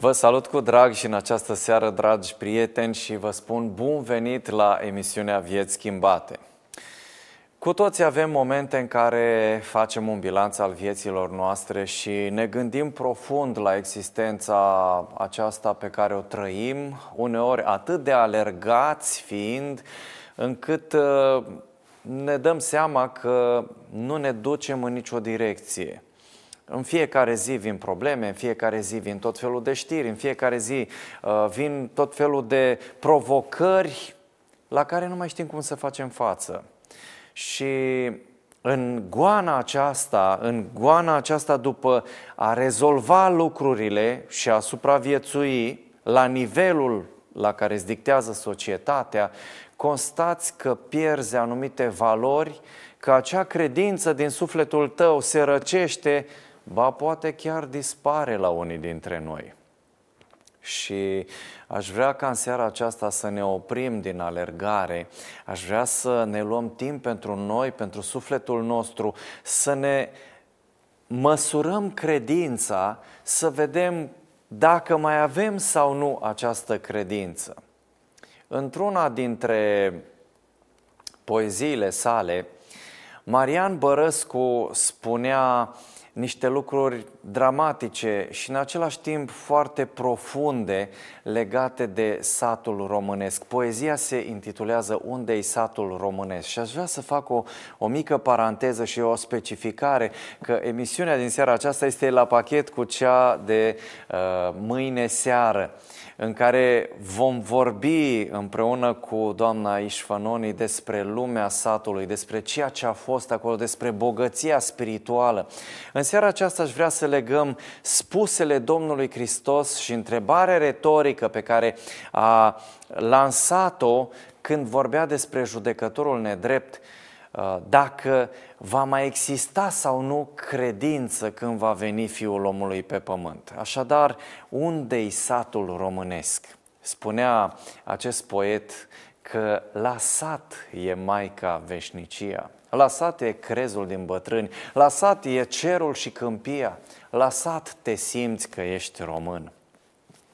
Vă salut cu drag și în această seară, dragi prieteni, și vă spun bun venit la emisiunea Vieți Schimbate. Cu toți avem momente în care facem un bilanț al vieților noastre și ne gândim profund la existența aceasta pe care o trăim, uneori atât de alergați fiind, încât uh, ne dăm seama că nu ne ducem în nicio direcție. În fiecare zi vin probleme, în fiecare zi vin tot felul de știri, în fiecare zi uh, vin tot felul de provocări la care nu mai știm cum să facem față. Și în goana aceasta, în goana aceasta după a rezolva lucrurile și a supraviețui la nivelul la care îți dictează societatea, constați că pierzi anumite valori, că acea credință din sufletul tău se răcește ba poate chiar dispare la unii dintre noi. Și aș vrea ca în seara aceasta să ne oprim din alergare, aș vrea să ne luăm timp pentru noi, pentru sufletul nostru, să ne măsurăm credința, să vedem dacă mai avem sau nu această credință. Într-una dintre poeziile sale, Marian Bărăscu spunea niște lucruri dramatice și în același timp foarte profunde legate de satul românesc. Poezia se intitulează Unde-i satul românesc? Și aș vrea să fac o, o mică paranteză și o specificare că emisiunea din seara aceasta este la pachet cu cea de uh, mâine seară în care vom vorbi împreună cu doamna Ișfanoni despre lumea satului, despre ceea ce a fost acolo, despre bogăția spirituală. În seara aceasta aș vrea să legăm spusele Domnului Hristos și întrebarea retorică pe care a lansat-o când vorbea despre judecătorul nedrept, uh, dacă va mai exista sau nu credință când va veni Fiul omului pe pământ. Așadar, unde-i satul românesc? Spunea acest poet că la sat e Maica veșnicia, la sat e crezul din bătrâni, la sat e cerul și câmpia, la sat te simți că ești român.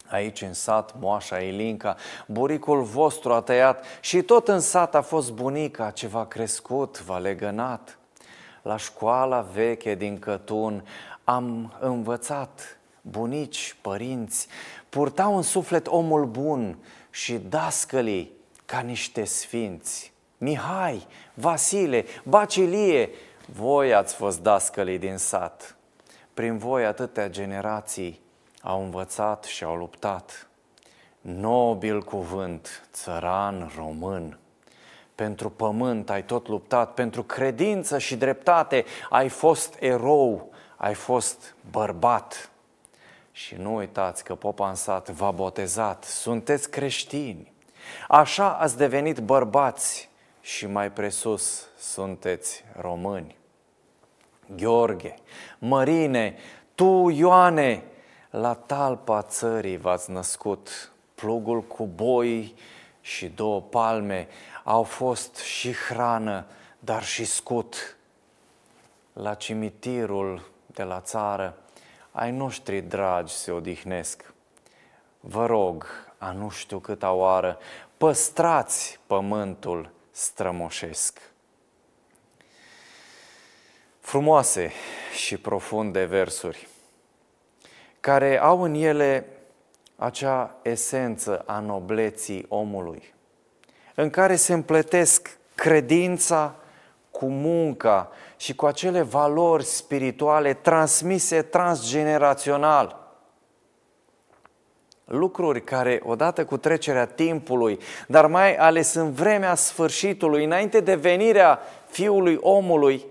Aici în sat, moașa Ilinca, buricul vostru a tăiat și tot în sat a fost bunica ce v-a crescut, v-a legănat. La școala veche din Cătun am învățat bunici, părinți, purtau în suflet omul bun și dascălii ca niște sfinți. Mihai, Vasile, Bacilie, voi ați fost dascălii din sat. Prin voi atâtea generații au învățat și au luptat. Nobil cuvânt, țăran român. Pentru pământ ai tot luptat, pentru credință și dreptate ai fost erou, ai fost bărbat. Și nu uitați că popa în sat v-a botezat, sunteți creștini. Așa ați devenit bărbați și mai presus sunteți români. Gheorghe, Mărine, tu, Ioane, la talpa țării v-ați născut, plugul cu boi și două palme au fost și hrană, dar și scut. La cimitirul de la țară, ai noștri dragi se odihnesc. Vă rog, a nu știu câta oară, păstrați pământul strămoșesc. Frumoase și profunde versuri, care au în ele acea esență a nobleții omului, în care se împletesc credința cu munca și cu acele valori spirituale transmise transgenerațional. Lucruri care, odată cu trecerea timpului, dar mai ales în vremea sfârșitului, înainte de venirea Fiului omului,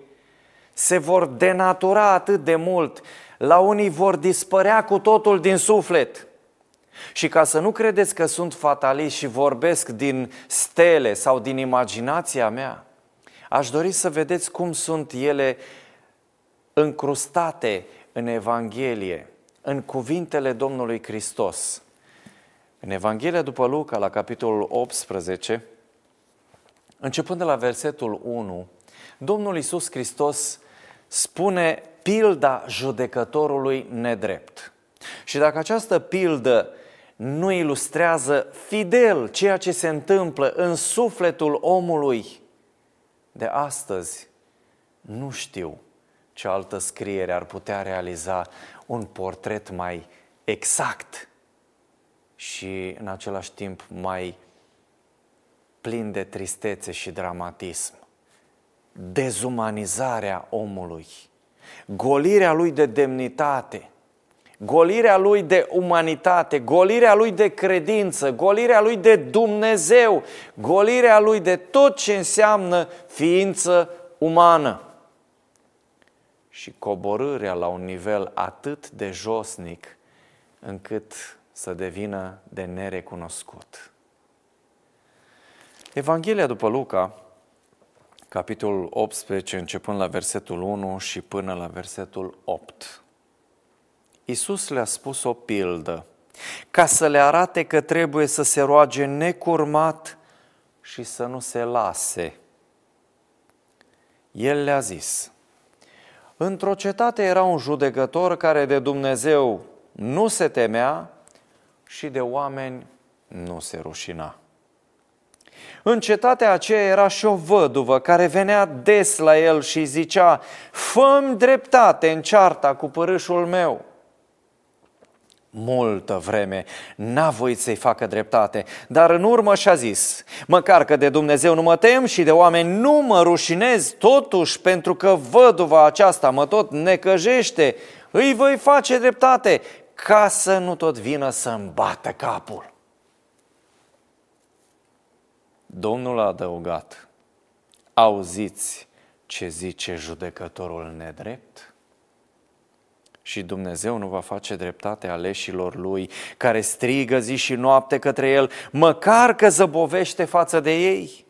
se vor denatura atât de mult, la unii vor dispărea cu totul din suflet. Și ca să nu credeți că sunt fatalist și vorbesc din stele sau din imaginația mea, aș dori să vedeți cum sunt ele încrustate în Evanghelie, în cuvintele Domnului Hristos. În Evanghelia după Luca, la capitolul 18, începând de la versetul 1, Domnul Iisus Hristos spune pilda judecătorului nedrept. Și dacă această pildă nu ilustrează fidel ceea ce se întâmplă în sufletul omului de astăzi, nu știu ce altă scriere ar putea realiza un portret mai exact și în același timp mai plin de tristețe și dramatism. Dezumanizarea omului, golirea lui de demnitate, golirea lui de umanitate, golirea lui de credință, golirea lui de Dumnezeu, golirea lui de tot ce înseamnă ființă umană și coborârea la un nivel atât de josnic încât să devină de nerecunoscut. Evanghelia după Luca, capitolul 18, începând la versetul 1 și până la versetul 8. Iisus le-a spus o pildă ca să le arate că trebuie să se roage necurmat și să nu se lase. El le-a zis, Într-o cetate era un judecător care de Dumnezeu nu se temea și de oameni nu se rușina. În cetatea aceea era și o văduvă care venea des la el și zicea, fă dreptate în cearta cu părâșul meu multă vreme n-a voit să-i facă dreptate, dar în urmă și-a zis, măcar că de Dumnezeu nu mă tem și de oameni nu mă rușinez, totuși pentru că văduva aceasta mă tot necăjește, îi voi face dreptate ca să nu tot vină să-mi bată capul. Domnul a adăugat, auziți ce zice judecătorul nedrept? și Dumnezeu nu va face dreptate aleșilor lui, care strigă zi și noapte către el, măcar că zăbovește față de ei.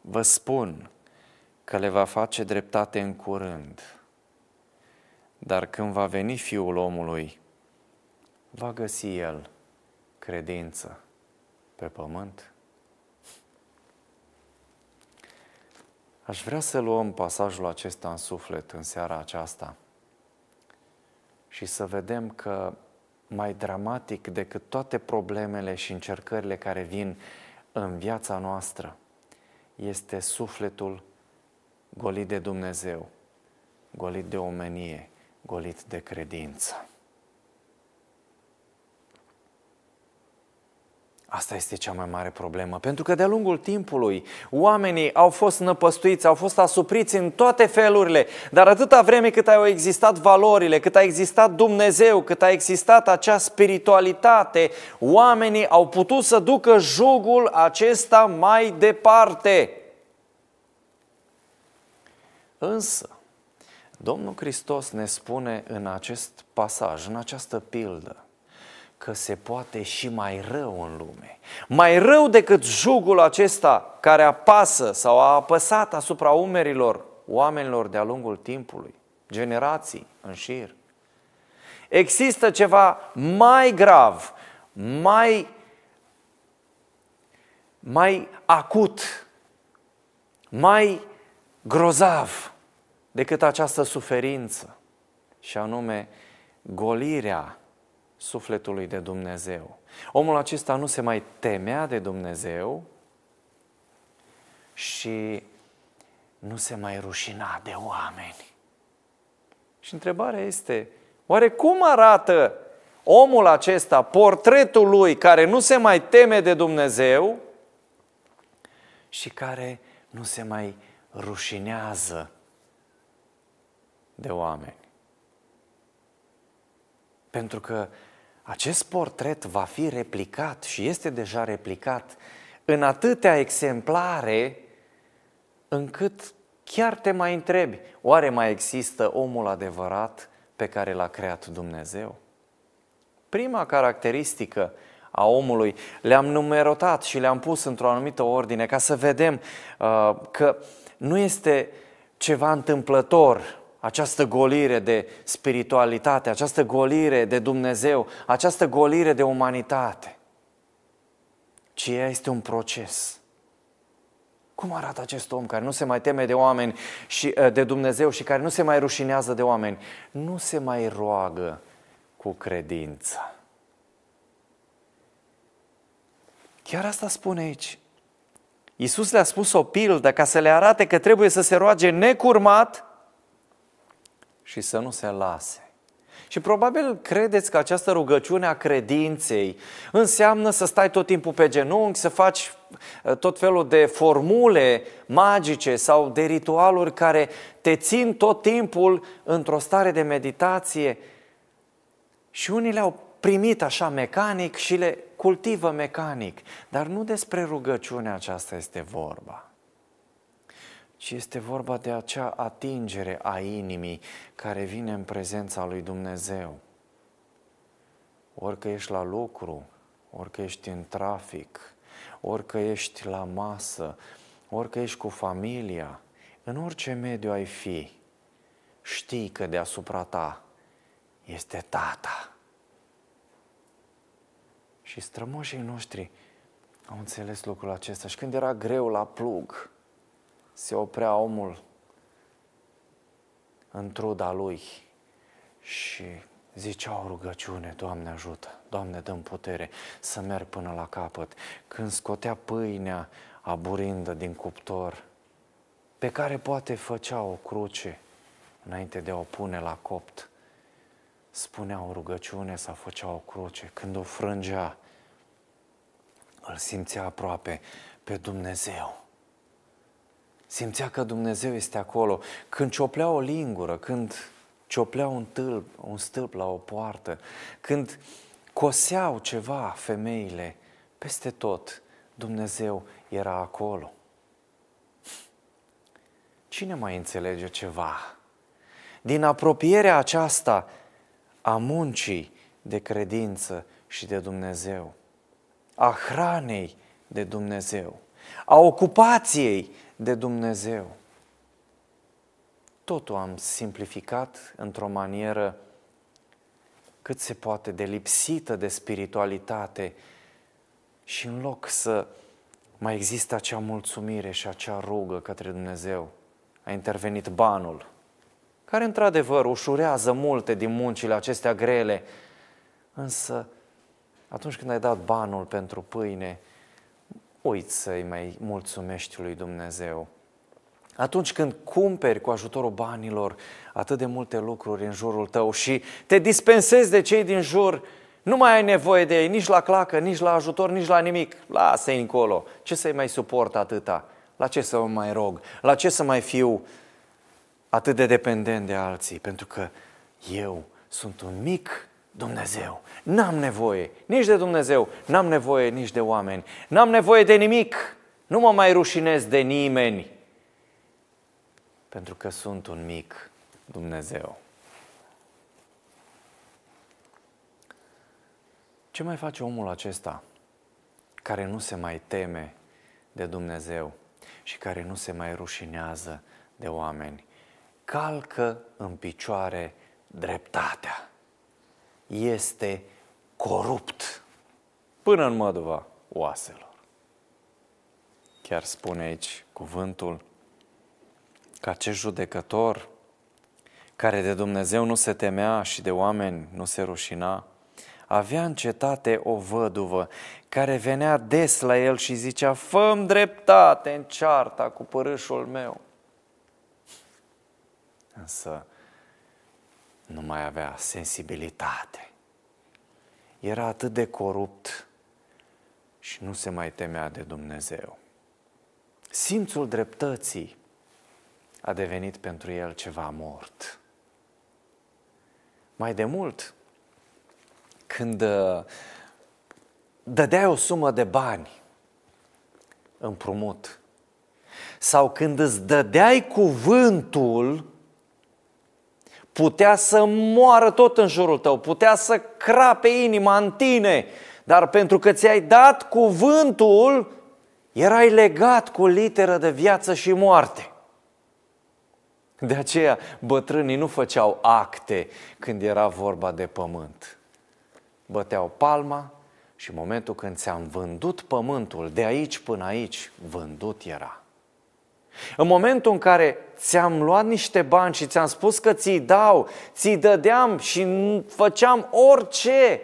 Vă spun că le va face dreptate în curând, dar când va veni Fiul omului, va găsi el credință pe pământ? Aș vrea să luăm pasajul acesta în suflet în seara aceasta – și să vedem că mai dramatic decât toate problemele și încercările care vin în viața noastră este sufletul golit de Dumnezeu, golit de omenie, golit de credință. Asta este cea mai mare problemă, pentru că de-a lungul timpului oamenii au fost năpăstuiți, au fost asupriți în toate felurile, dar atâta vreme cât au existat valorile, cât a existat Dumnezeu, cât a existat acea spiritualitate, oamenii au putut să ducă jugul acesta mai departe. Însă, Domnul Hristos ne spune în acest pasaj, în această pildă, că se poate și mai rău în lume. Mai rău decât jugul acesta care apasă sau a apăsat asupra umerilor oamenilor de-a lungul timpului, generații în șir. Există ceva mai grav, mai, mai acut, mai grozav decât această suferință, și anume golirea sufletului de Dumnezeu. Omul acesta nu se mai temea de Dumnezeu și nu se mai rușina de oameni. Și întrebarea este, oare cum arată omul acesta, portretul lui, care nu se mai teme de Dumnezeu și care nu se mai rușinează de oameni? Pentru că acest portret va fi replicat și este deja replicat în atâtea exemplare încât chiar te mai întrebi, oare mai există omul adevărat pe care l-a creat Dumnezeu? Prima caracteristică a omului le-am numerotat și le-am pus într-o anumită ordine ca să vedem uh, că nu este ceva întâmplător această golire de spiritualitate, această golire de Dumnezeu, această golire de umanitate, ci ea este un proces. Cum arată acest om care nu se mai teme de oameni și ă, de Dumnezeu și care nu se mai rușinează de oameni? Nu se mai roagă cu credință. Chiar asta spune aici. Iisus le-a spus o pildă ca să le arate că trebuie să se roage necurmat și să nu se lase. Și probabil credeți că această rugăciune a credinței înseamnă să stai tot timpul pe genunchi, să faci uh, tot felul de formule magice sau de ritualuri care te țin tot timpul într-o stare de meditație. Și unii le-au primit așa mecanic și le cultivă mecanic. Dar nu despre rugăciunea aceasta este vorba ci este vorba de acea atingere a inimii care vine în prezența lui Dumnezeu. Orică ești la lucru, orică ești în trafic, orică ești la masă, orică ești cu familia, în orice mediu ai fi, știi că deasupra ta este Tata. Și strămoșii noștri au înțeles lucrul acesta și când era greu la plug, se oprea omul în truda lui și zicea o rugăciune, Doamne ajută, Doamne dăm putere să merg până la capăt. Când scotea pâinea aburindă din cuptor, pe care poate făcea o cruce înainte de a o pune la copt, spunea o rugăciune sau făcea o cruce. Când o frângea, îl simțea aproape pe Dumnezeu simțea că Dumnezeu este acolo. Când cioplea o lingură, când cioplea un, tâlp, un stâlp la o poartă, când coseau ceva femeile, peste tot Dumnezeu era acolo. Cine mai înțelege ceva? Din apropierea aceasta a muncii de credință și de Dumnezeu, a hranei de Dumnezeu, a ocupației de Dumnezeu. Totul am simplificat într-o manieră cât se poate de lipsită de spiritualitate și în loc să mai există acea mulțumire și acea rugă către Dumnezeu, a intervenit banul, care într-adevăr ușurează multe din muncile acestea grele, însă atunci când ai dat banul pentru pâine, uiți să-i mai mulțumești lui Dumnezeu. Atunci când cumperi cu ajutorul banilor atât de multe lucruri în jurul tău și te dispensezi de cei din jur, nu mai ai nevoie de ei nici la clacă, nici la ajutor, nici la nimic. Lasă-i încolo. Ce să-i mai suport atâta? La ce să mă mai rog? La ce să mai fiu atât de dependent de alții? Pentru că eu sunt un mic Dumnezeu. N-am nevoie nici de Dumnezeu, n-am nevoie nici de oameni, n-am nevoie de nimic, nu mă mai rușinez de nimeni, pentru că sunt un mic Dumnezeu. Ce mai face omul acesta care nu se mai teme de Dumnezeu și care nu se mai rușinează de oameni? Calcă în picioare dreptatea este corupt până în măduva oaselor. Chiar spune aici cuvântul că acest judecător care de Dumnezeu nu se temea și de oameni nu se rușina, avea în cetate o văduvă care venea des la el și zicea, fă dreptate în cearta cu părâșul meu. Însă nu mai avea sensibilitate. Era atât de corupt și nu se mai temea de Dumnezeu. Simțul dreptății a devenit pentru el ceva mort. Mai de mult, când uh, dădeai o sumă de bani împrumut sau când îți dădeai cuvântul putea să moară tot în jurul tău, putea să crape inima în tine, dar pentru că ți-ai dat cuvântul, erai legat cu literă de viață și moarte. De aceea bătrânii nu făceau acte când era vorba de pământ. Băteau palma și în momentul când ți-am vândut pământul, de aici până aici, vândut era. În momentul în care ți-am luat niște bani și ți-am spus că ți-i dau, ți-i dădeam și făceam orice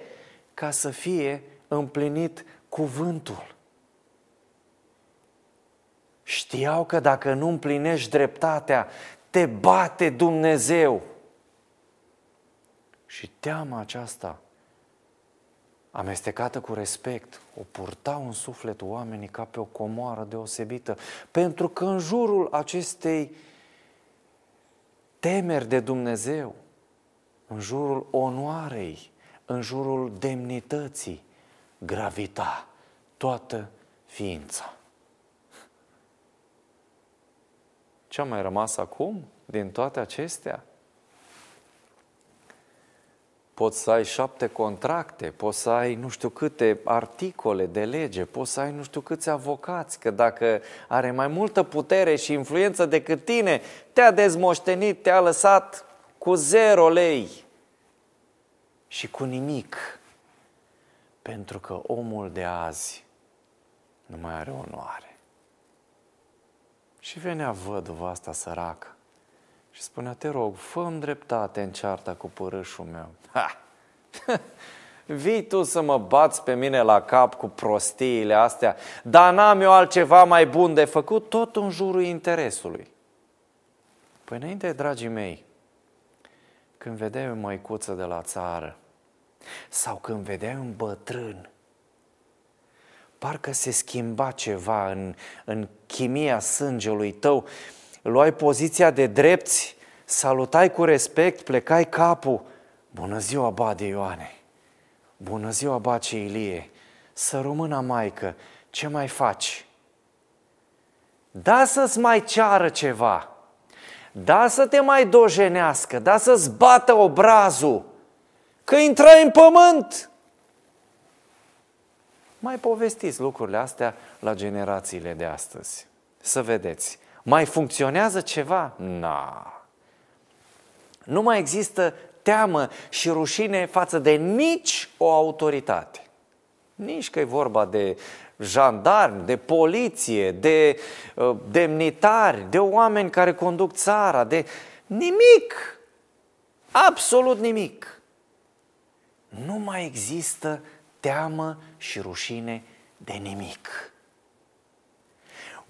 ca să fie împlinit cuvântul. Știau că dacă nu împlinești dreptatea, te bate Dumnezeu. Și teama aceasta, amestecată cu respect, o purtau în suflet oamenii ca pe o comoară deosebită, pentru că în jurul acestei temeri de Dumnezeu, în jurul onoarei, în jurul demnității, gravita toată ființa. Ce a mai rămas acum din toate acestea? Poți să ai șapte contracte, poți să ai nu știu câte articole de lege, poți să ai nu știu câți avocați, că dacă are mai multă putere și influență decât tine, te-a dezmoștenit, te-a lăsat cu zero lei și cu nimic. Pentru că omul de azi nu mai are onoare. Și venea văduva asta săracă și spunea, te rog, fă dreptate în cearta cu părâșul meu. Ha! Vii tu să mă bați pe mine la cap cu prostiile astea, dar n-am eu altceva mai bun de făcut, tot în jurul interesului. Păi înainte, dragii mei, când vedeai o măicuță de la țară, sau când vedeai un bătrân parcă se schimba ceva în, în chimia sângelui tău, luai poziția de drepți, salutai cu respect, plecai capul. Bună ziua, Bade Ioane! Bună ziua, Bace Ilie! Să rămână, Maică, ce mai faci? Da să-ți mai ceară ceva, da să te mai dojenească, da să-ți bată obrazul, că intrai în pământ, mai povestiți lucrurile astea la generațiile de astăzi. Să vedeți. Mai funcționează ceva? Na. Nu mai există teamă și rușine față de nici o autoritate. Nici că e vorba de jandarmi, de poliție, de uh, demnitari, de oameni care conduc țara, de nimic. Absolut nimic. Nu mai există teamă și rușine de nimic.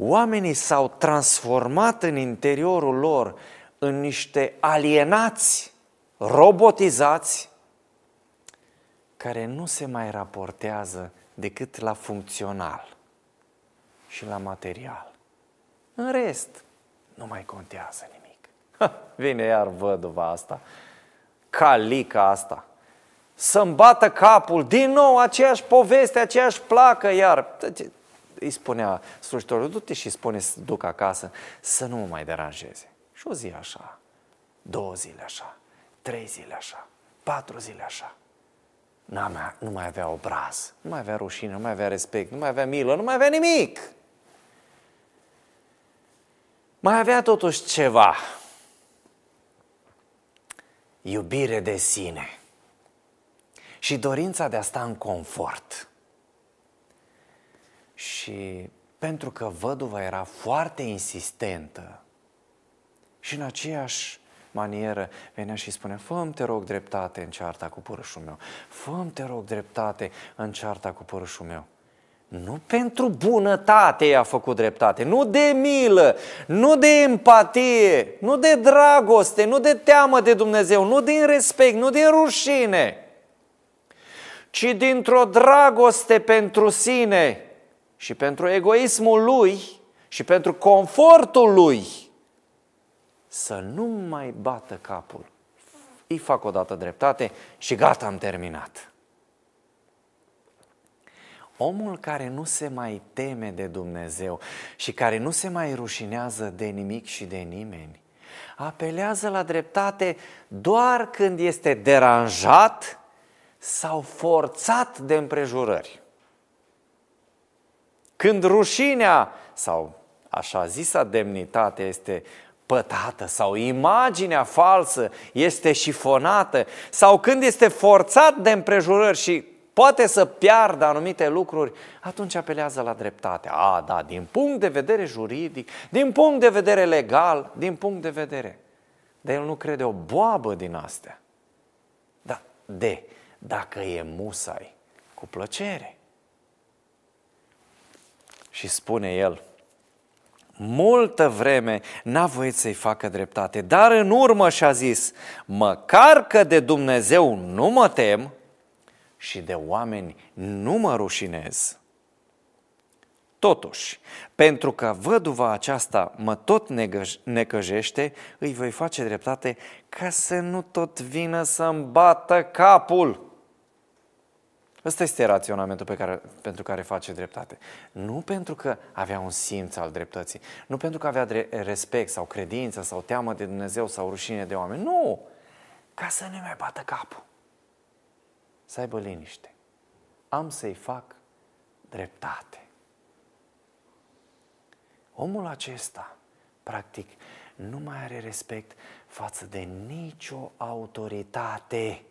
Oamenii s-au transformat în interiorul lor în niște alienați, robotizați, care nu se mai raportează decât la funcțional și la material. În rest, nu mai contează nimic. Ha, vine iar văduva asta, calica asta, să-mi bată capul, din nou aceeași poveste, aceeași placă, iar îi spunea slujitorul, du-te și spune să duc acasă, să nu mă mai deranjeze. Și o zi așa, două zile așa, trei zile așa, patru zile așa. N-a nu mai avea obraz, nu mai avea rușine, nu mai avea respect, nu mai avea milă, nu mai avea nimic. Mai avea totuși ceva. Iubire de sine și dorința de a sta în confort. Și pentru că văduva era foarte insistentă și în aceeași manieră venea și spunea, fă te rog dreptate în cearta cu părâșul meu, fă te rog dreptate în cearta cu părâșul meu. Nu pentru bunătate i-a făcut dreptate, nu de milă, nu de empatie, nu de dragoste, nu de teamă de Dumnezeu, nu din respect, nu din rușine ci dintr-o dragoste pentru sine și pentru egoismul lui și pentru confortul lui, să nu mai bată capul. Îi fac o dată dreptate și gata, am terminat. Omul care nu se mai teme de Dumnezeu și care nu se mai rușinează de nimic și de nimeni, apelează la dreptate doar când este deranjat s-au forțat de împrejurări. Când rușinea sau așa zisa demnitate este pătată sau imaginea falsă este șifonată sau când este forțat de împrejurări și poate să piardă anumite lucruri, atunci apelează la dreptate. A, da, din punct de vedere juridic, din punct de vedere legal, din punct de vedere. Dar el nu crede o boabă din astea. Da, de, dacă e musai, cu plăcere. Și spune el, multă vreme n-a voit să-i facă dreptate, dar în urmă și-a zis, măcar că de Dumnezeu nu mă tem și de oameni nu mă rușinez. Totuși, pentru că văduva aceasta mă tot necăjește, îi voi face dreptate ca să nu tot vină să-mi bată capul. Ăsta este raționamentul pe care, pentru care face dreptate. Nu pentru că avea un simț al dreptății, nu pentru că avea respect sau credință sau teamă de Dumnezeu sau rușine de oameni. Nu! Ca să nu mai bată capul. Să aibă liniște. Am să-i fac dreptate. Omul acesta, practic, nu mai are respect față de nicio autoritate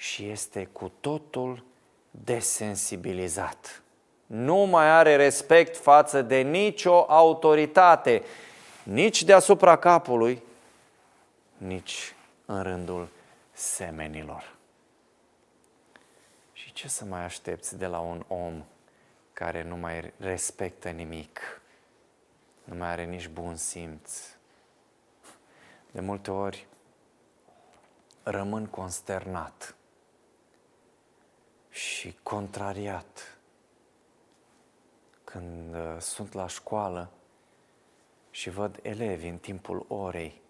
și este cu totul desensibilizat. Nu mai are respect față de nicio autoritate, nici deasupra capului, nici în rândul semenilor. Și ce să mai aștepți de la un om care nu mai respectă nimic, nu mai are nici bun simț? De multe ori rămân consternat și contrariat când uh, sunt la școală și văd elevi în timpul orei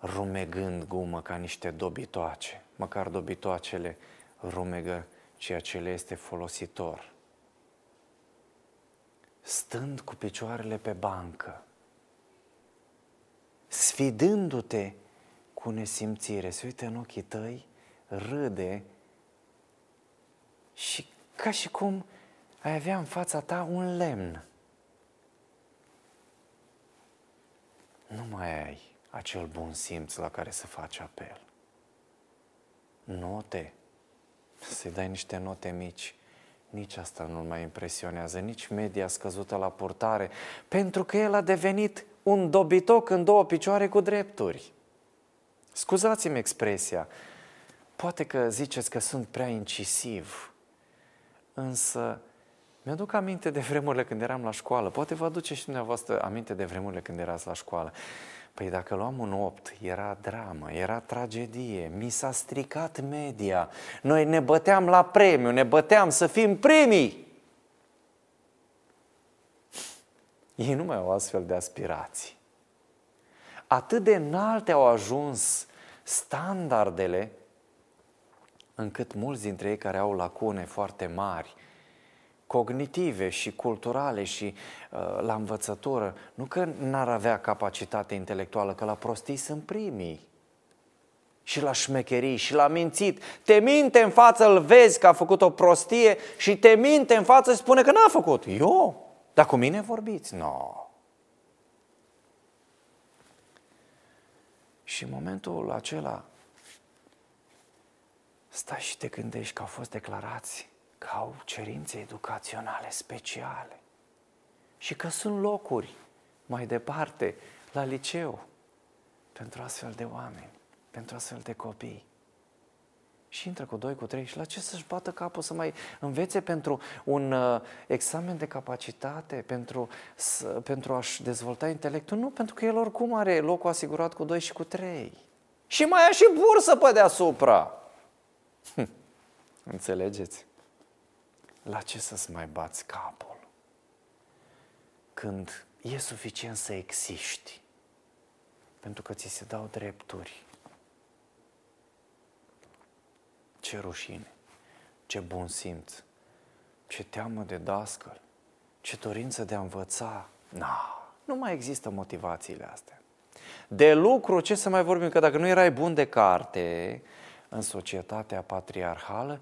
rumegând gumă ca niște dobitoace. Măcar dobitoacele rumegă ceea ce le este folositor. Stând cu picioarele pe bancă, sfidându-te cu nesimțire, se uită în ochii tăi, râde și ca și cum ai avea în fața ta un lemn. Nu mai ai acel bun simț la care să faci apel. Note. Să-i dai niște note mici. Nici asta nu mai impresionează, nici media scăzută la purtare, pentru că el a devenit un dobitoc în două picioare cu drepturi. Scuzați-mi expresia, poate că ziceți că sunt prea incisiv, Însă, mi-aduc aminte de vremurile când eram la școală. Poate vă aduce și dumneavoastră aminte de vremurile când erați la școală. Păi dacă luam un 8, era dramă, era tragedie, mi s-a stricat media. Noi ne băteam la premiu, ne băteam să fim primii. Ei nu mai au astfel de aspirații. Atât de înalte au ajuns standardele încât mulți dintre ei care au lacune foarte mari, cognitive și culturale și uh, la învățătură, nu că n-ar avea capacitate intelectuală, că la prostii sunt primii. Și la șmecherii și la mințit. Te minte în față, îl vezi că a făcut o prostie și te minte în față și spune că n-a făcut. Eu? Dar cu mine vorbiți? Nu. No. Și în momentul acela stai și te gândești că au fost declarați că au cerințe educaționale speciale și că sunt locuri mai departe la liceu pentru astfel de oameni, pentru astfel de copii. Și intră cu doi, cu trei și la ce să-și bată capul să mai învețe pentru un uh, examen de capacitate, pentru, să, pentru a-și dezvolta intelectul? Nu, pentru că el oricum are locul asigurat cu doi și cu trei. Și mai a și bursă pe deasupra. Hm. Înțelegeți? La ce să-ți mai bați capul? Când e suficient să existi, pentru că ți se dau drepturi. Ce rușine, ce bun simț, ce teamă de dascăl, ce dorință de a învăța. Na, nu mai există motivațiile astea. De lucru, ce să mai vorbim, că dacă nu erai bun de carte, în societatea patriarhală,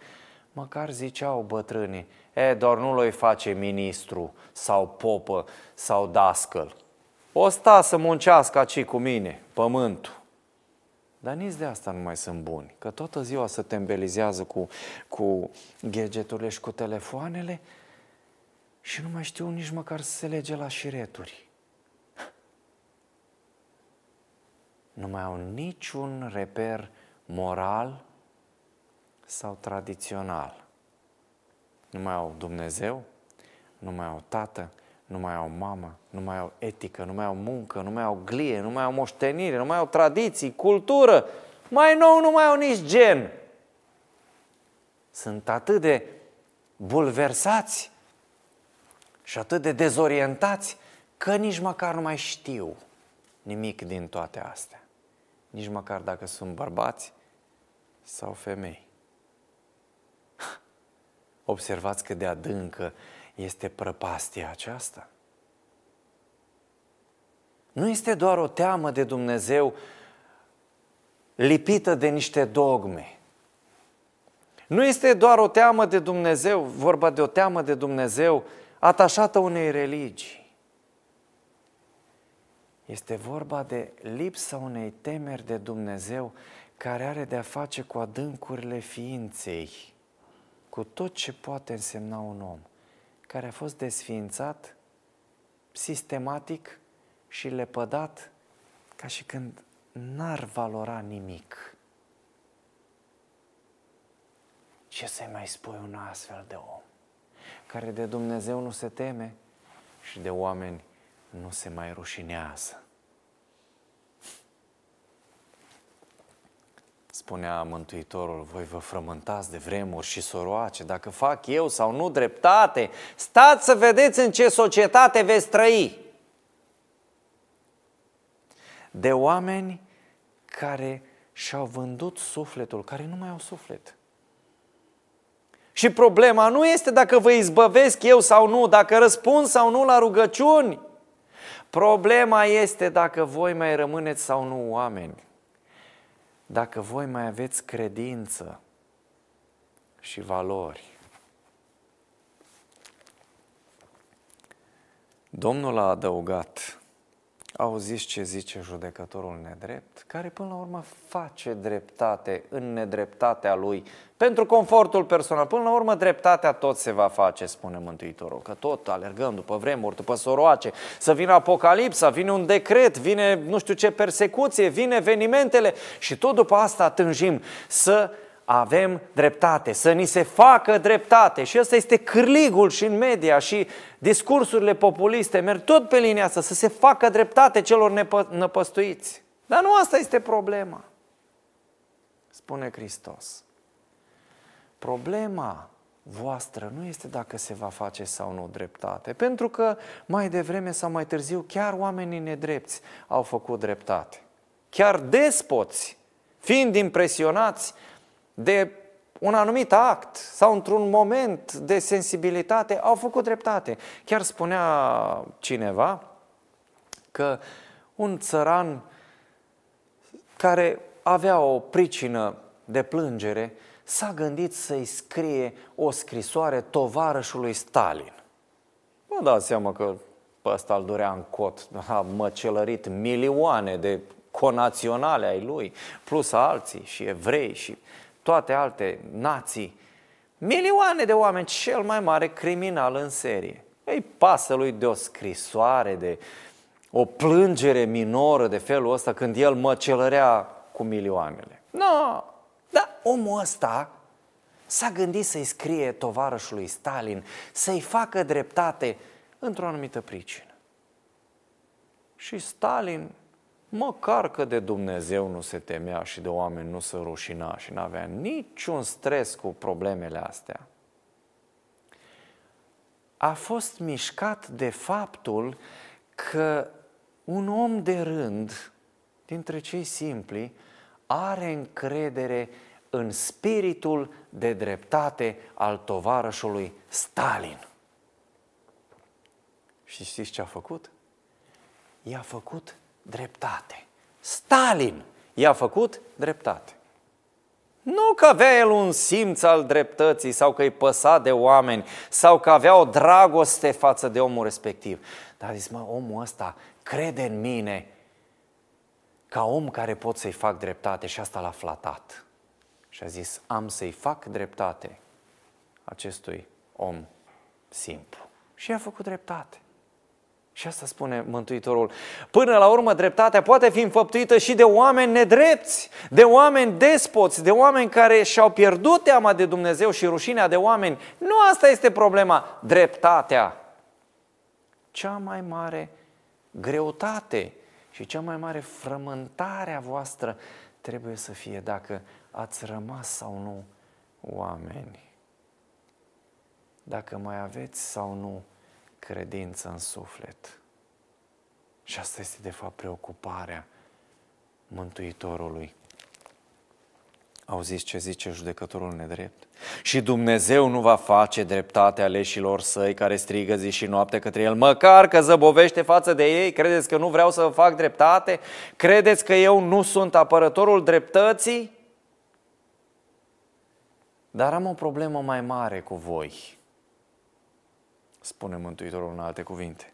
măcar ziceau bătrânii, e, doar nu l face ministru sau popă sau dascăl. O sta să muncească aici cu mine, pământul. Dar nici de asta nu mai sunt buni. Că toată ziua se tembelizează cu, cu gadgeturile și cu telefoanele și nu mai știu nici măcar să se lege la șireturi. Nu mai au niciun reper moral sau tradițional. Nu mai au Dumnezeu, nu mai au tată, nu mai au mamă, nu mai au etică, nu mai au muncă, nu mai au glie, nu mai au moștenire, nu mai au tradiții, cultură. Mai nou nu mai au nici gen. Sunt atât de bulversați și atât de dezorientați că nici măcar nu mai știu nimic din toate astea. Nici măcar dacă sunt bărbați sau femei. Observați cât de adâncă este prăpastia aceasta. Nu este doar o teamă de Dumnezeu lipită de niște dogme. Nu este doar o teamă de Dumnezeu, vorba de o teamă de Dumnezeu atașată unei religii. Este vorba de lipsa unei temeri de Dumnezeu care are de-a face cu adâncurile ființei, cu tot ce poate însemna un om care a fost desființat sistematic și lepădat ca și când n-ar valora nimic. Ce să mai spui un astfel de om, care de Dumnezeu nu se teme și de oameni nu se mai rușinează? Spunea Mântuitorul, voi vă frământați de vremuri și soroace, dacă fac eu sau nu dreptate, stați să vedeți în ce societate veți trăi. De oameni care și-au vândut sufletul, care nu mai au suflet. Și problema nu este dacă vă izbăvesc eu sau nu, dacă răspund sau nu la rugăciuni. Problema este dacă voi mai rămâneți sau nu oameni dacă voi mai aveți credință și valori. Domnul a adăugat, auziți ce zice judecătorul nedrept, care până la urmă face dreptate în nedreptatea lui pentru confortul personal. Până la urmă dreptatea tot se va face, spune Mântuitorul, că tot alergăm după vremuri, după soroace, să vină apocalipsa, vine un decret, vine nu știu ce persecuție, vine evenimentele și tot după asta tânjim să avem dreptate, să ni se facă dreptate. Și ăsta este cârligul și în media și discursurile populiste merg tot pe linia asta, să se facă dreptate celor nepă- năpăstuiți. Dar nu asta este problema, spune Hristos. Problema voastră nu este dacă se va face sau nu dreptate, pentru că mai devreme sau mai târziu chiar oamenii nedrepți au făcut dreptate. Chiar despoți, fiind impresionați de un anumit act sau într-un moment de sensibilitate, au făcut dreptate. Chiar spunea cineva că un țăran care avea o pricină de plângere s-a gândit să-i scrie o scrisoare tovarășului Stalin. Vă dați seama că pe ăsta îl durea în cot, a măcelărit milioane de conaționale ai lui, plus alții și evrei și toate alte nații. Milioane de oameni, cel mai mare criminal în serie. Ei pasă lui de o scrisoare, de o plângere minoră de felul ăsta când el măcelărea cu milioanele. Nu, no, dar omul ăsta s-a gândit să-i scrie tovarășului Stalin, să-i facă dreptate într-o anumită pricină. Și Stalin, măcar că de Dumnezeu nu se temea și de oameni nu se rușina și nu avea niciun stres cu problemele astea, a fost mișcat de faptul că un om de rând, dintre cei simpli, are încredere în spiritul de dreptate al tovarășului Stalin. Și știți ce a făcut? I-a făcut dreptate. Stalin i-a făcut dreptate. Nu că avea el un simț al dreptății sau că îi păsa de oameni sau că avea o dragoste față de omul respectiv. Dar a zis, mă, omul ăsta crede în mine ca om care pot să-i fac dreptate și asta l-a flatat. Și a zis, am să-i fac dreptate acestui om simplu. Și a făcut dreptate. Și asta spune Mântuitorul. Până la urmă, dreptatea poate fi înfăptuită și de oameni nedrepți, de oameni despoți, de oameni care și-au pierdut teama de Dumnezeu și rușinea de oameni. Nu asta este problema, dreptatea. Cea mai mare greutate și cea mai mare frământare a voastră trebuie să fie dacă ați rămas sau nu oameni. Dacă mai aveți sau nu credință în suflet. Și asta este de fapt preocuparea Mântuitorului. Auziți ce zice judecătorul nedrept? Și Dumnezeu nu va face dreptate aleșilor săi care strigă zi și noapte către El, măcar că zăbovește față de ei, credeți că nu vreau să fac dreptate? Credeți că eu nu sunt apărătorul dreptății? Dar am o problemă mai mare cu voi spune Mântuitorul în alte cuvinte.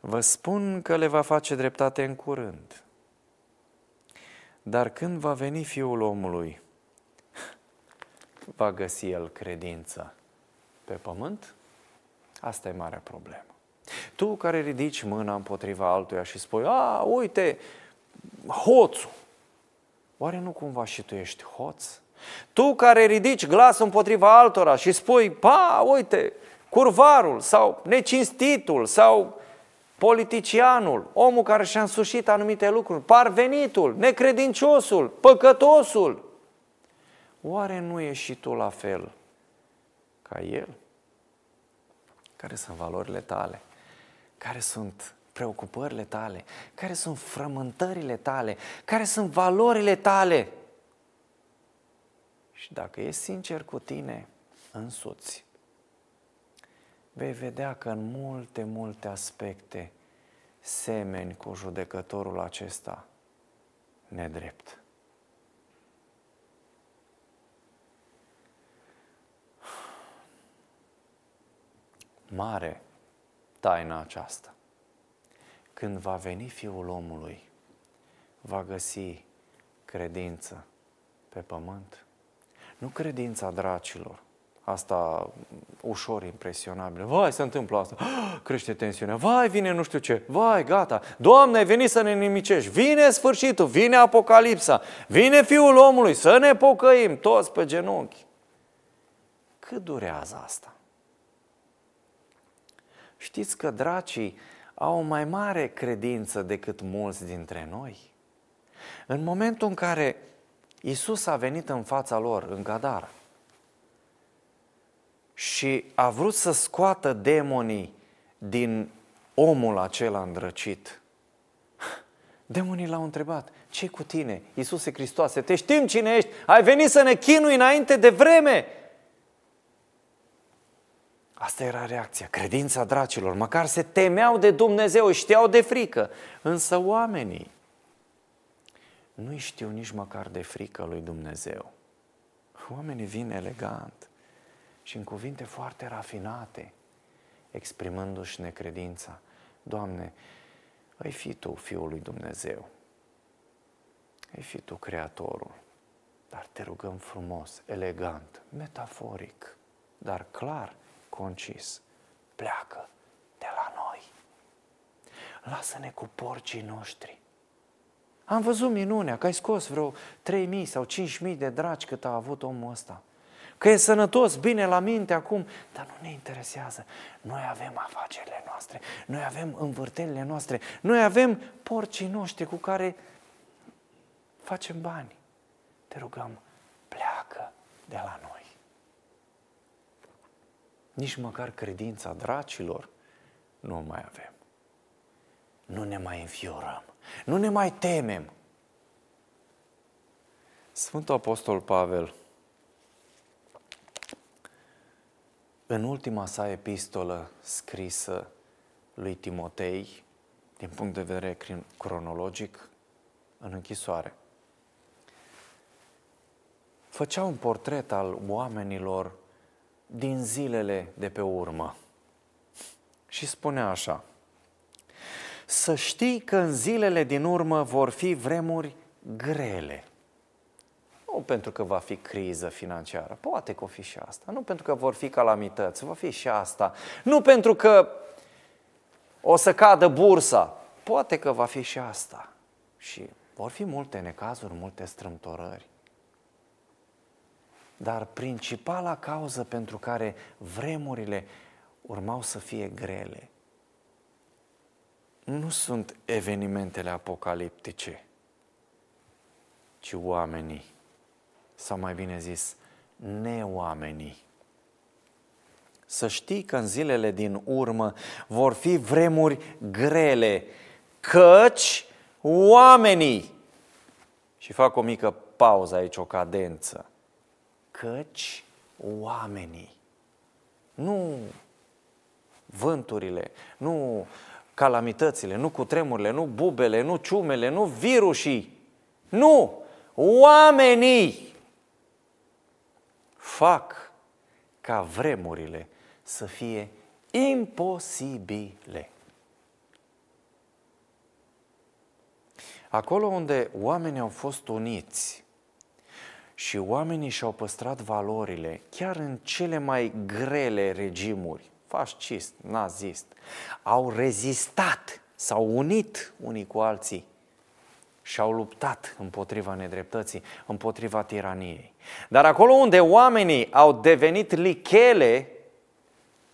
Vă spun că le va face dreptate în curând. Dar când va veni Fiul omului, va găsi el credință pe pământ? Asta e marea problemă. Tu care ridici mâna împotriva altuia și spui, a, uite, hoțul, oare nu cumva și tu ești hoț? Tu care ridici glasul împotriva altora și spui, pa, uite, curvarul sau necinstitul sau politicianul, omul care și-a însușit anumite lucruri, parvenitul, necredinciosul, păcătosul, oare nu ești și tu la fel ca el? Care sunt valorile tale? Care sunt preocupările tale? Care sunt frământările tale? Care sunt valorile tale? Și dacă ești sincer cu tine însuți, vei vedea că în multe, multe aspecte semeni cu judecătorul acesta nedrept. Mare taina aceasta. Când va veni Fiul omului, va găsi credință pe pământ? Nu credința dracilor, asta ușor impresionabilă. Vai, se întâmplă asta. Crește tensiunea. Vai, vine nu știu ce. Vai, gata. Doamne, ai venit să ne nimicești. Vine sfârșitul, vine apocalipsa, vine Fiul omului, să ne pocăim toți pe genunchi. Cât durează asta? Știți că dracii au o mai mare credință decât mulți dintre noi? În momentul în care Isus a venit în fața lor, în Gadara, și a vrut să scoată demonii din omul acela îndrăcit. Demonii l-au întrebat, ce cu tine, Iisuse Hristoase, te știm cine ești, ai venit să ne chinui înainte de vreme. Asta era reacția, credința dracilor, măcar se temeau de Dumnezeu, știau de frică. Însă oamenii nu știu nici măcar de frică lui Dumnezeu. Oamenii vin elegant și în cuvinte foarte rafinate, exprimându-și necredința. Doamne, ai fi Tu Fiul lui Dumnezeu, ai fi Tu Creatorul, dar te rugăm frumos, elegant, metaforic, dar clar, concis, pleacă de la noi. Lasă-ne cu porcii noștri. Am văzut minunea, că ai scos vreo 3.000 sau 5.000 de dragi cât a avut omul ăsta că e sănătos, bine la minte acum, dar nu ne interesează. Noi avem afacerile noastre, noi avem învârtelile noastre, noi avem porcii noștri cu care facem bani. Te rugăm, pleacă de la noi. Nici măcar credința dracilor nu mai avem. Nu ne mai înfiorăm, nu ne mai temem. Sfântul Apostol Pavel în ultima sa epistolă scrisă lui Timotei, din punct de vedere cronologic, în închisoare, făcea un portret al oamenilor din zilele de pe urmă și spunea așa, să știi că în zilele din urmă vor fi vremuri grele. Nu pentru că va fi criză financiară, poate că o fi și asta. Nu pentru că vor fi calamități, va fi și asta. Nu pentru că o să cadă bursa, poate că va fi și asta. Și vor fi multe necazuri, multe strâmtorări. Dar principala cauză pentru care vremurile urmau să fie grele nu sunt evenimentele apocaliptice, ci oamenii, sau mai bine zis, neoamenii. Să știi că în zilele din urmă vor fi vremuri grele, căci oamenii, și fac o mică pauză aici, o cadență, căci oamenii, nu vânturile, nu calamitățile, nu cutremurile, nu bubele, nu ciumele, nu virusii, nu, oamenii fac ca vremurile să fie imposibile. Acolo unde oamenii au fost uniți și oamenii și-au păstrat valorile, chiar în cele mai grele regimuri, fascist, nazist, au rezistat, s-au unit unii cu alții și au luptat împotriva nedreptății, împotriva tiraniei. Dar acolo unde oamenii au devenit lichele,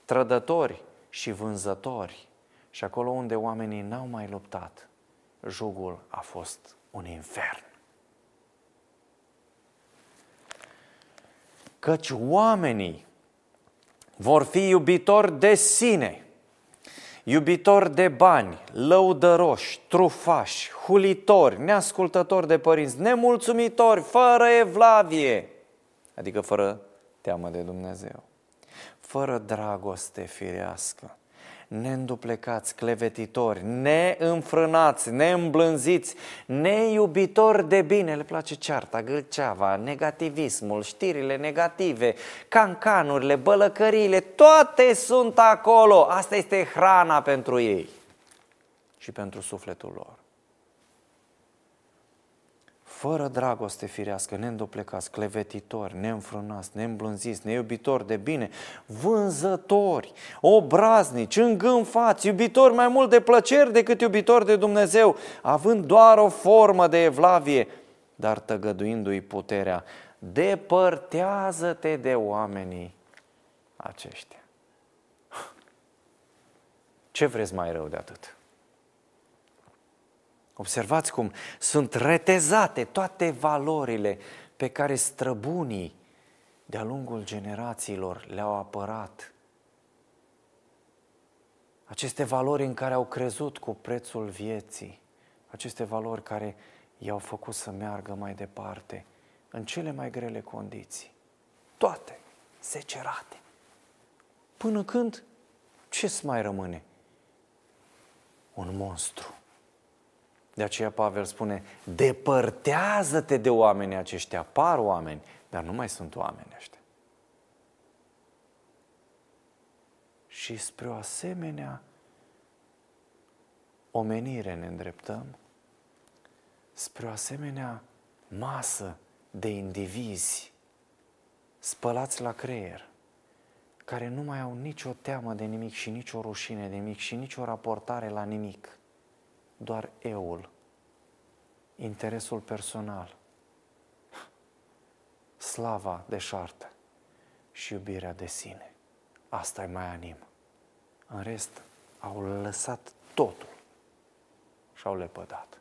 trădători și vânzători, și acolo unde oamenii n-au mai luptat, jugul a fost un infern. Căci oamenii vor fi iubitori de sine, iubitori de bani, lăudăroși, trufași, hulitori, neascultători de părinți, nemulțumitori, fără evlavie, adică fără teamă de Dumnezeu, fără dragoste firească, neînduplecați, clevetitori, neînfrânați, neîmblânziți, neiubitori de bine, le place cearta, gâlceava, negativismul, știrile negative, cancanurile, bălăcăriile, toate sunt acolo. Asta este hrana pentru ei și pentru sufletul lor fără dragoste firească, neîndoplecați, clevetitori, neînfrânați, neîmblânziți, neiubitori de bine, vânzători, obraznici, îngânfați, iubitori mai mult de plăceri decât iubitori de Dumnezeu, având doar o formă de evlavie, dar tăgăduindu-i puterea, depărtează-te de oamenii aceștia. Ce vreți mai rău de atât? Observați cum sunt retezate toate valorile pe care străbunii de-a lungul generațiilor le-au apărat. Aceste valori în care au crezut cu prețul vieții, aceste valori care i-au făcut să meargă mai departe în cele mai grele condiții. Toate secerate. Până când ce-ți mai rămâne? Un monstru de aceea Pavel spune, depărtează-te de oamenii aceștia, par oameni, dar nu mai sunt oameni ăștia. Și spre o asemenea omenire ne îndreptăm, spre o asemenea masă de indivizi spălați la creier, care nu mai au nicio teamă de nimic și nicio rușine de nimic și nicio raportare la nimic – doar eul, interesul personal, slava deșartă și iubirea de sine. Asta e mai anim. În rest, au lăsat totul și au lepădat.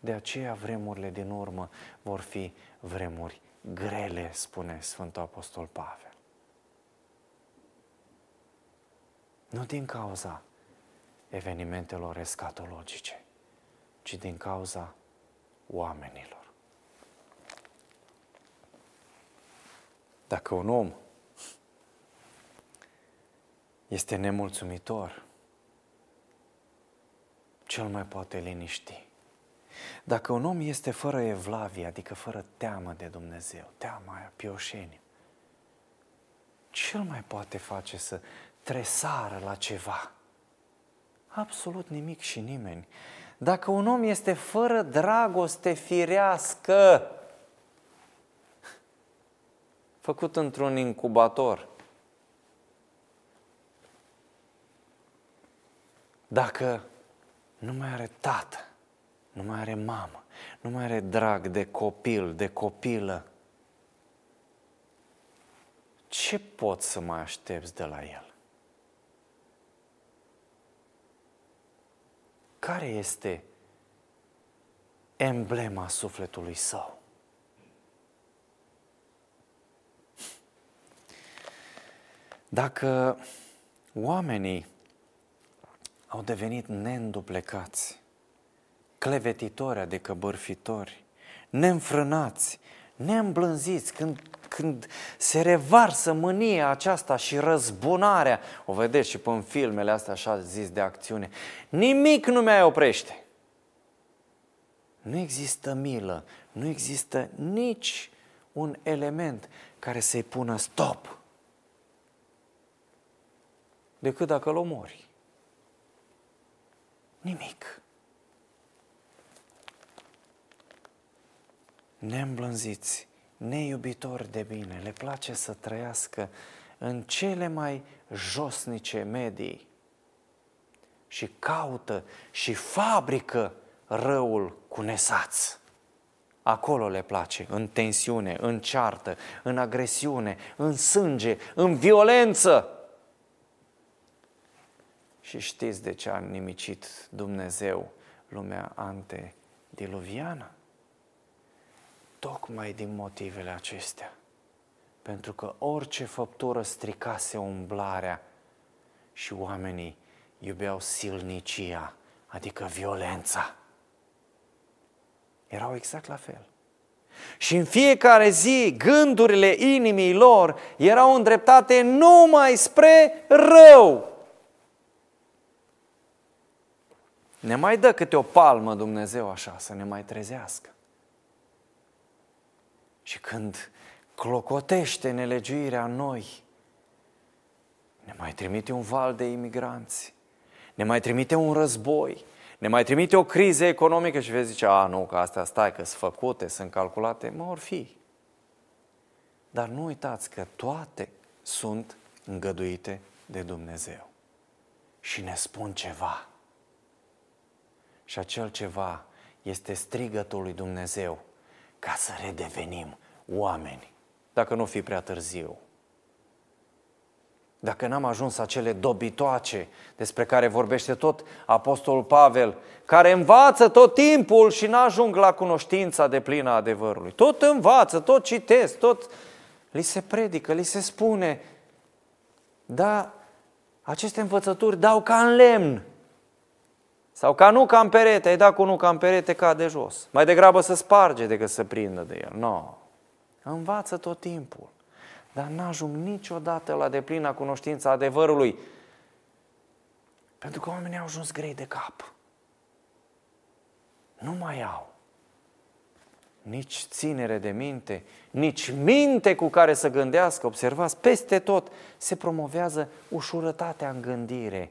De aceea vremurile din urmă vor fi vremuri grele, spune Sfântul Apostol Pavel. Nu din cauza evenimentelor escatologice, ci din cauza oamenilor. Dacă un om este nemulțumitor, cel mai poate liniști. Dacă un om este fără evlavie, adică fără teamă de Dumnezeu, teama aia, pioșenie, cel mai poate face să tresară la ceva – absolut nimic și nimeni. Dacă un om este fără dragoste firească, făcut într-un incubator, dacă nu mai are tată, nu mai are mamă, nu mai are drag de copil, de copilă, ce poți să mai aștepți de la el? Care este emblema sufletului său? Dacă oamenii au devenit neînduplecați, clevetitori, adică bărfitori, neînfrânați, neîmblânziți, când, când se revarsă mânia aceasta și răzbunarea, o vedeți și pe în filmele astea așa zis de acțiune, nimic nu mai oprește. Nu există milă, nu există nici un element care să-i pună stop. Decât dacă îl omori. Nimic. neîmblânziți, neiubitori de bine, le place să trăiască în cele mai josnice medii și caută și fabrică răul cu nesați. Acolo le place, în tensiune, în ceartă, în agresiune, în sânge, în violență. Și știți de ce a nimicit Dumnezeu lumea antediluviană? Tocmai din motivele acestea. Pentru că orice făptură stricase umblarea și oamenii iubeau silnicia, adică violența. Erau exact la fel. Și în fiecare zi gândurile inimii lor erau îndreptate numai spre rău. Ne mai dă câte o palmă Dumnezeu așa să ne mai trezească. Și când clocotește nelegiuirea noi, ne mai trimite un val de imigranți, ne mai trimite un război, ne mai trimite o criză economică și vezi zice, a, nu, că astea stai, că sunt făcute, sunt calculate, mă, or fi. Dar nu uitați că toate sunt îngăduite de Dumnezeu. Și ne spun ceva. Și acel ceva este strigătul lui Dumnezeu ca să redevenim oameni, dacă nu fi prea târziu. Dacă n-am ajuns acele dobitoace despre care vorbește tot Apostolul Pavel, care învață tot timpul și n-ajung la cunoștința de plină a adevărului. Tot învață, tot citesc, tot li se predică, li se spune. Dar aceste învățături dau ca în lemn. Sau ca nu ca în perete, ai dat cu nu ca în perete, cade jos. Mai degrabă să sparge decât să prindă de el. Nu. No. Învață tot timpul. Dar n-ajung niciodată la deplina cunoștința adevărului. Pentru că oamenii au ajuns grei de cap. Nu mai au nici ținere de minte, nici minte cu care să gândească. Observați, peste tot se promovează ușurătatea în gândire,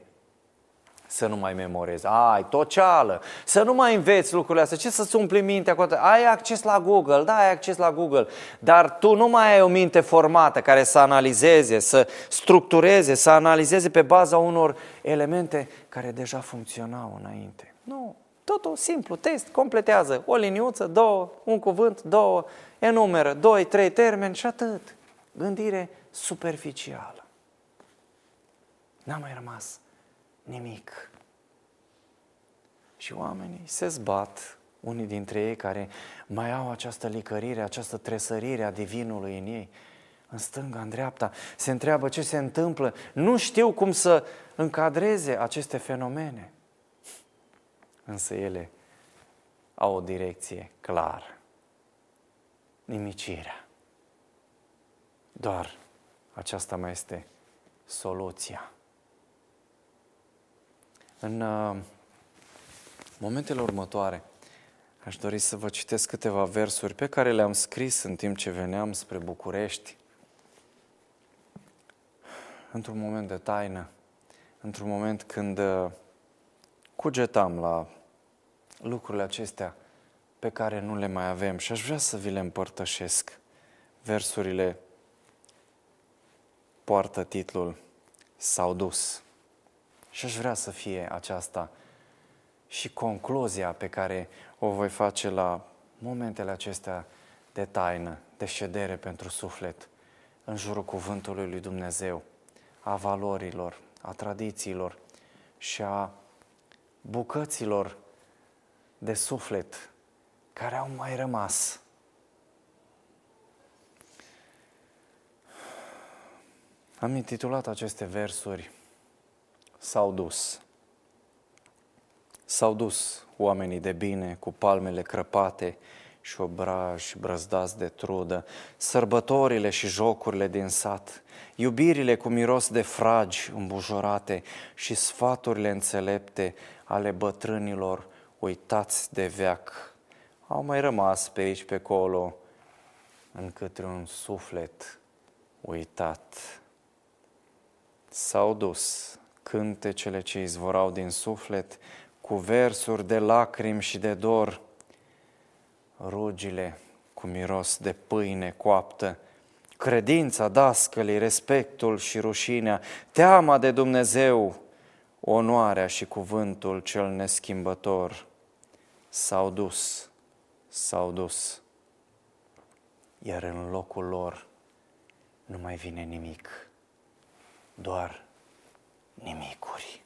să nu mai memorezi. Ai, toceală. Să nu mai înveți lucrurile astea. Ce să-ți umpli mintea cu atât? Ai acces la Google, da, ai acces la Google. Dar tu nu mai ai o minte formată care să analizeze, să structureze, să analizeze pe baza unor elemente care deja funcționau înainte. Nu. Totul simplu, test, completează. O liniuță, două, un cuvânt, două, enumeră, doi, trei termeni și atât. Gândire superficială. N-a mai rămas nimic. Și oamenii se zbat, unii dintre ei care mai au această licărire, această tresărire a divinului în ei, în stânga, în dreapta, se întreabă ce se întâmplă, nu știu cum să încadreze aceste fenomene. Însă ele au o direcție clară. Nimicirea. Doar aceasta mai este soluția. În uh, momentele următoare, aș dori să vă citesc câteva versuri pe care le-am scris în timp ce veneam spre București, într-un moment de taină, într-un moment când uh, cugetam la lucrurile acestea pe care nu le mai avem și aș vrea să vi le împărtășesc. Versurile poartă titlul S-au dus. Și aș vrea să fie aceasta și concluzia pe care o voi face la momentele acestea de taină, de ședere pentru suflet, în jurul cuvântului lui Dumnezeu, a valorilor, a tradițiilor și a bucăților de suflet care au mai rămas. Am intitulat aceste versuri S-au dus. S-au dus oamenii de bine cu palmele crăpate și obraji brăzdați de trudă, sărbătorile și jocurile din sat, iubirile cu miros de fragi îmbujorate și sfaturile înțelepte ale bătrânilor uitați de veac. Au mai rămas pe aici, pe acolo, în câte un suflet uitat. S-au dus cântecele ce izvorau din suflet, cu versuri de lacrimi și de dor, rugile cu miros de pâine coaptă, credința dascălii, respectul și rușinea, teama de Dumnezeu, onoarea și cuvântul cel neschimbător. S-au dus, s-au dus, iar în locul lor nu mai vine nimic, doar nimicuri.